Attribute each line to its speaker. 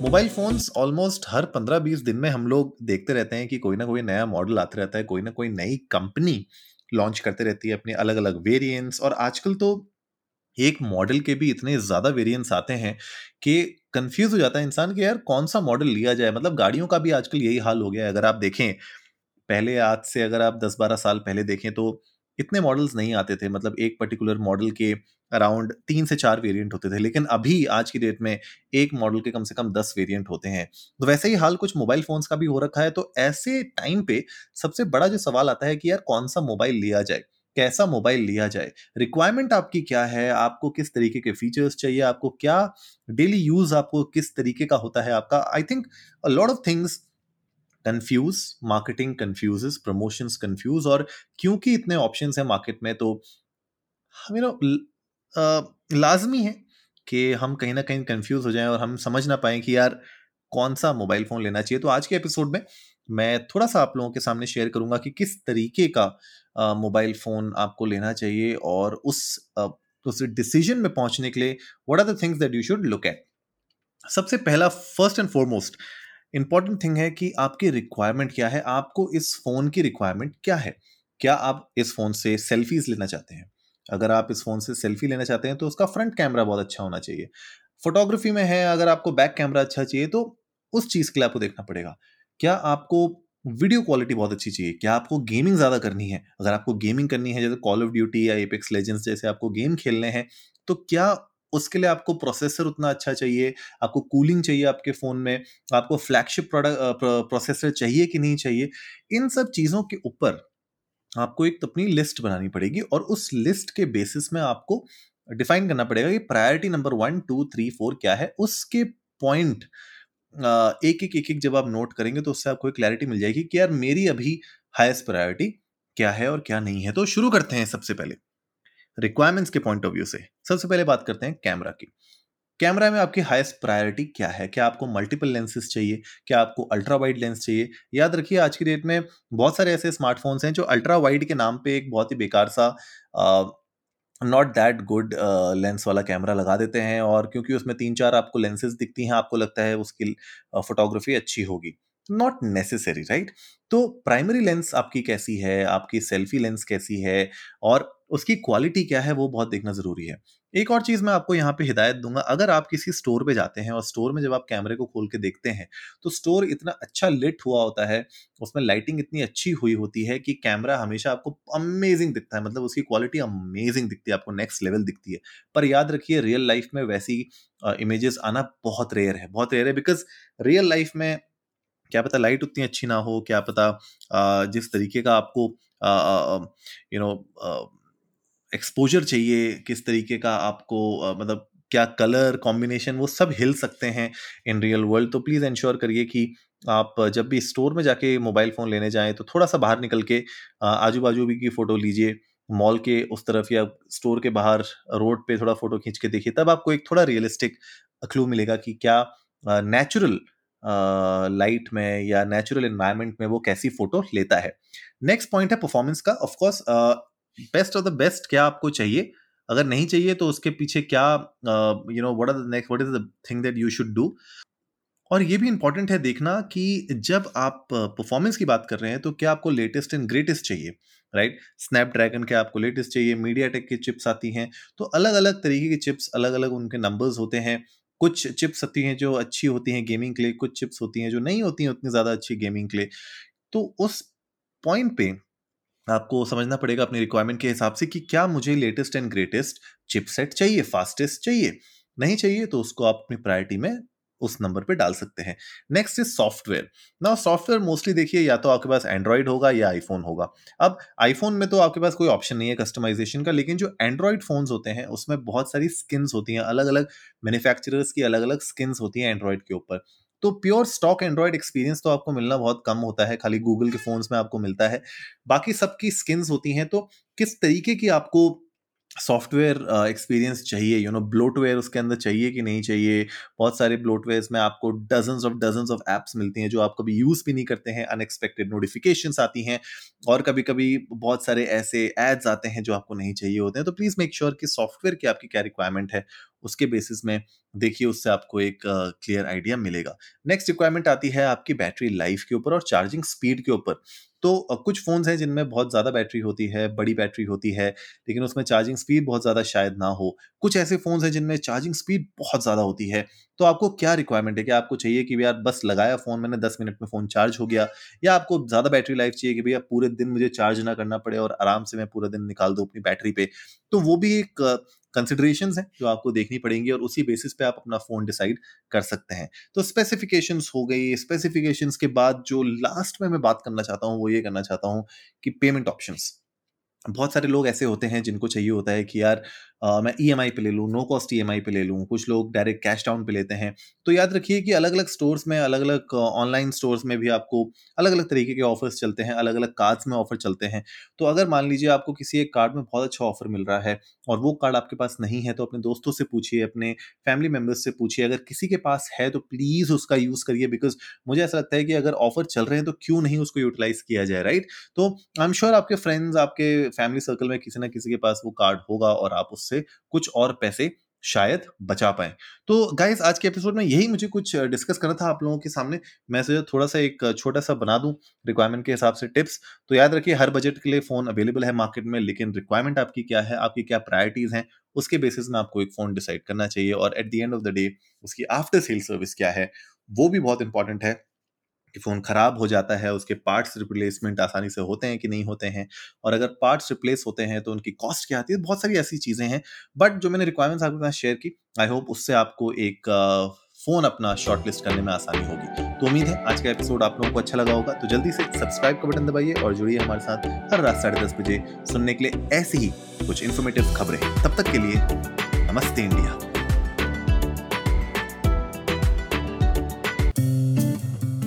Speaker 1: Mobile phones almost हर पंद्रह बीस दिन में हम लोग देखते रहते हैं कि कोई ना कोई नया मॉडल आते रहता है, कोई ना कोई नई कंपनी लॉन्च करते रहती है अपने अलग अलग वेरिएंट्स और आजकल तो एक मॉडल के भी इतने ज़्यादा वेरिएंट्स आते हैं कि कंफ्यूज हो जाता है इंसान कि यार कौन सा मॉडल लिया जाए। मतलब गाड़ियों का भी आजकल यही हाल हो गया है। अगर आप देखें, पहले आज से अगर आप दस बारह साल पहले देखें तो इतने मॉडल्स नहीं आते थे मतलब एक पर्टिकुलर मॉडल के अराउंड तीन से चार वेरिएंट होते थे, लेकिन अभी आज की डेट में एक मॉडल के कम से कम दस वेरिएंट होते हैं। तो वैसे ही हाल कुछ मोबाइल फोन्स का भी हो रखा है तो ऐसे टाइम पे सबसे बड़ा जो सवाल आता है कि यार कौन सा मोबाइल लिया जाए, कैसा मोबाइल लिया जाए रिक्वायरमेंट आपकी क्या है, आपको किस तरीके के फीचर्स चाहिए, आपको क्या डेली यूज़ आपको किस तरीके का होता है आपका I think lot of things confuse marketing confuses promotions confuse और क्योंकि इतने ऑप्शंस हैं मार्केट में तो यू नो लाजमी है कि हम कहीं ना कहीं कंफ्यूज हो जाएँ और हम समझ ना पाएँ कि यार कौन सा मोबाइल फ़ोन लेना चाहिए। तो आज के एपिसोड में मैं थोड़ा सा आप लोगों के सामने शेयर करूँगा कि किस तरीके का मोबाइल फ़ोन आपको लेना चाहिए और उस अ, उस डिसीज़न में पहुँचने के लिए what are the things that you should look at सबसे पहला first and foremost important thing है कि आपकी रिक्वायरमेंट क्या है? आपको इस फ़ोन की रिक्वायरमेंट क्या है? क्या आप इस फ़ोन से सेल्फीज लेना चाहते हैं? अगर आप इस फ़ोन से सेल्फी लेना चाहते हैं तो उसका फ्रंट कैमरा बहुत अच्छा होना चाहिए। फोटोग्राफी में है, अगर आपको बैक कैमरा अच्छा चाहिए तो उस चीज़ के लिए आपको देखना पड़ेगा। क्या आपको वीडियो क्वालिटी बहुत अच्छी चाहिए? क्या आपको गेमिंग ज़्यादा करनी है? अगर आपको गेमिंग करनी है, जैसे कॉल ऑफ़ ड्यूटी या एपेक्स लेजेंड्स जैसे आपको गेम खेलने हैं तो क्या उसके लिए आपको प्रोसेसर उतना अच्छा चाहिए, आपको कूलिंग चाहिए आपके फ़ोन में, आपको फ्लैगशिप प्रोडक्ट प्रोसेसर चाहिए कि नहीं चाहिए, इन सब चीज़ों के ऊपर आपको एक अपनी लिस्ट बनानी पड़ेगी और उस लिस्ट के बेसिस में आपको डिफाइन करना पड़ेगा कि priority number one two three four क्या है। उसके पॉइंट एक एक एक एक जब आप नोट करेंगे तो उससे आपको एक क्लैरिटी मिल जाएगी कि यार मेरी अभी हाईएस्ट प्रायोरिटी क्या है और क्या नहीं है। तो शुरू करते हैं सबसे पहले। रिक्वायरमेंट्स के पॉइंट ऑफ़ व्यू से। सबसे पहले बात करते हैं कैमरा की। कैमरा में आपकी हाईएस्ट प्रायोरिटी क्या है? क्या आपको मल्टीपल लेंसेज चाहिए? क्या आपको अल्ट्रा वाइड लेंस चाहिए? याद रखिए, आज की डेट में बहुत सारे ऐसे स्मार्टफोन्स हैं जो अल्ट्रा वाइड के नाम पे एक बहुत ही बेकार सा नॉट दैट गुड लेंस वाला कैमरा लगा देते हैं और क्योंकि उसमें तीन चार आपको लेंसेज दिखती हैं, आपको लगता है उसकी फोटोग्राफी अच्छी होगी। नॉट नेसेसरी राइट तो प्राइमरी लेंस आपकी कैसी है? आपकी सेल्फी लेंस कैसी है? और उसकी क्वालिटी क्या है वो बहुत देखना ज़रूरी है। एक और चीज़ मैं आपको यहाँ पे हिदायत दूँगा, अगर आप किसी स्टोर पे जाते हैं और स्टोर में जब आप कैमरे को खोल के देखते हैं तो स्टोर इतना अच्छा लिट हुआ होता है, उसमें लाइटिंग इतनी अच्छी हुई होती है कि कैमरा हमेशा आपको अमेजिंग दिखता है मतलब उसकी क्वालिटी अमेजिंग दिखती है, आपको नेक्स्ट लेवल दिखती है। पर याद रखिए रियल लाइफ में वैसी इमेजेस आना बहुत रेयर है, बहुत रेयर है बिकॉज़ रियल लाइफ में क्या पता लाइट उतनी अच्छी ना हो, क्या पता जिस तरीके का आपको यू नो एक्सपोजर चाहिए, किस तरीके का आपको मतलब क्या कलर कॉम्बिनेशन वो सब हिल सकते हैं इन रियल वर्ल्ड तो प्लीज़ इंश्योर करिए कि आप जब भी स्टोर में जाके मोबाइल फ़ोन लेने जाएँ तो थोड़ा सा बाहर निकल के आजू बाजू भी की फ़ोटो लीजिए मॉल के उस तरफ़ या स्टोर के बाहर रोड पे थोड़ा फ़ोटो खींच के देखिए, तब आपको एक थोड़ा रियलिस्टिक क्लू मिलेगा कि क्या नेचुरल लाइट में या नेचुरल इन्वायरमेंट में वो कैसी फ़ोटो लेता है। नेक्स्ट पॉइंट है परफॉर्मेंस का of course best of the best क्या आपको चाहिए? अगर नहीं चाहिए तो उसके पीछे क्या you know what are the next what is the thing that you should do और ये भी इंपॉर्टेंट है देखना कि जब आप परफॉर्मेंस की बात कर रहे हैं तो क्या आपको लेटेस्ट एंड ग्रेटेस्ट चाहिए? राइट स्नैपड्रैगन के आपको लेटेस्ट चाहिए मीडिया टेक की चिप्स आती हैं तो अलग अलग तरीके की चिप्स अलग अलग उनके नंबर्स होते हैं। कुछ चिप्स आती हैं जो अच्छी होती हैं गेमिंग के लिए, कुछ चिप्स होती हैं जो नहीं होती हैं उतनी ज़्यादा अच्छी गेमिंग के लिए। तो उस पॉइंट पे आपको समझना पड़ेगा अपनी रिक्वायरमेंट के हिसाब से कि क्या मुझे लेटेस्ट एंड ग्रेटेस्ट चिपसेट चाहिए फास्टेस्ट चाहिए? नहीं चाहिए तो उसको आप अपनी प्रायोरिटी में उस नंबर पे डाल सकते हैं। नेक्स्ट इज़ सॉफ्टवेयर ना सॉफ्टवेयर मोस्टली देखिए या तो आपके पास एंड्रॉइड होगा या आईफोन होगा। अब आईफोन में तो आपके पास कोई ऑप्शन नहीं है कस्टमाइजेशन का, लेकिन जो एंड्रॉइड फोन्स होते हैं, उसमें बहुत सारी स्किन्स होती हैं अलग अलग मैन्युफैक्चरर्स की अलग अलग स्किन्स होती हैं एंड्रॉइड के ऊपर। तो प्योर स्टॉक एंड्रॉयड एक्सपीरियंस तो आपको मिलना बहुत कम होता है, खाली गूगल के फोन्स में आपको मिलता है। बाकी सबकी स्किन्स होती हैं तो किस तरीके की आपको सॉफ्टवेयर एक्सपीरियंस चाहिए? यू नो ब्लोटवेयर उसके अंदर चाहिए कि नहीं चाहिए? बहुत सारे ब्लोटवेयर में आपको dozens of dozens of apps मिलती हैं जो आप कभी यूज़ भी नहीं करते हैं अनएक्सपेक्टेड नोटिफिकेशंस आती हैं और कभी कभी बहुत सारे ऐसे एड्स आते हैं जो आपको नहीं चाहिए होते हैं। तो प्लीज़ मेक श्योर कि सॉफ्टवेयर की आपकी क्या रिक्वायरमेंट है? उसके बेसिस में देखिए उससे आपको एक क्लियर uh, आइडिया मिलेगा। नेक्स्ट रिक्वायरमेंट आती है आपकी बैटरी लाइफ के ऊपर और चार्जिंग स्पीड के ऊपर। तो कुछ फ़ोन्स हैं जिनमें बहुत ज़्यादा बैटरी होती है बड़ी बैटरी होती है लेकिन उसमें चार्जिंग स्पीड बहुत ज़्यादा शायद ना हो। कुछ ऐसे फ़ोन्स हैं जिनमें चार्जिंग स्पीड बहुत ज़्यादा होती है। तो आपको क्या रिक्वायरमेंट है कि आपको चाहिए कि यार बस लगाया फ़ोन मैंने दस मिनट में फ़ोन चार्ज हो गया या आपको ज़्यादा बैटरी लाइफ चाहिए कि भैया पूरे दिन मुझे चार्ज ना करना पड़े और आराम से मैं पूरा दिन निकाल दूँ अपनी बैटरी पे? तो वो भी एक कंसिडरेशन हैं जो आपको देखनी पड़ेंगी और उसी बेसिस पे आप अपना फ़ोन डिसाइड कर सकते हैं। तो स्पेसिफिकेशन हो गई स्पेसिफिकेशन के बाद जो लास्ट में मैं बात करना चाहता हूँ, वो ये करना चाहता हूँ कि पेमेंट ऑप्शन बहुत सारे लोग ऐसे होते हैं जिनको चाहिए होता है कि यार मैं आई पे ले लूँ no cost E M I पे ले लूँ, कुछ लोग डायरेक्ट कैश डाउन पे लेते हैं। तो याद रखिए कि अलग अलग स्टोर्स में अलग अलग ऑनलाइन स्टोर्स में भी आपको अलग अलग तरीके के ऑफर्स चलते हैं अलग अलग कार्ड्स में ऑफ़र चलते हैं। तो अगर मान लीजिए आपको किसी एक कार्ड में बहुत अच्छा ऑफ़र मिल रहा है और वो कार्ड आपके पास नहीं है तो अपने दोस्तों से पूछिए, अपने फैमिली मेंबर्स से पूछिए, अगर किसी के पास है तो प्लीज़ उसका यूज़ करिए बिकॉज़ मुझे ऐसा लगता है कि अगर ऑफ़र चल रहे हैं तो क्यों नहीं उसको यूटिलाइज किया जाए राइट तो आई एम श्योर आपके फ्रेंड्स आपके फैमिली सर्कल में किसी ना किसी के पास वो कार्ड होगा और आप उससे कुछ और पैसे शायद बचा पाए। तो गाइस आज के एपिसोड में यही मुझे कुछ डिस्कस करना था आप लोगों के सामने। मैं सोचा थोड़ा सा एक छोटा सा बना दूँ रिक्वायरमेंट के हिसाब से टिप्स तो याद रखिए, हर बजट के लिए फ़ोन अवेलेबल है मार्केट में, लेकिन रिक्वायरमेंट आपकी क्या है, आपकी क्या प्रायोरिटीज हैं, उसके बेसिस में आपको एक फ़ोन डिसाइड करना चाहिए और at the end of the day उसकी आफ्टर सेल सर्विस क्या है, वो भी बहुत इंपॉर्टेंट है। कि फ़ोन ख़राब हो जाता है, उसके पार्ट्स रिप्लेसमेंट आसानी से होते हैं कि नहीं होते हैं। और अगर पार्ट्स रिप्लेस होते हैं तो उनकी कॉस्ट क्या आती है? बहुत सारी ऐसी चीज़ें हैं। बट जो मैंने रिक्वायरमेंट्स आपके साथ शेयर की, आई होप उससे आपको एक फ़ोन अपना शॉर्ट लिस्ट करने में आसानी होगी। तो उम्मीद है, आज का एपिसोड आप लोगों को अच्छा लगा होगा। तो जल्दी से सब्सक्राइब का बटन दबाइए और जुड़िए हमारे साथ हर रात साढ़े दस बजे सुनने के लिए ऐसी ही कुछ इन्फॉर्मेटिव खबरें। तब तक के लिए, नमस्ते इंडिया।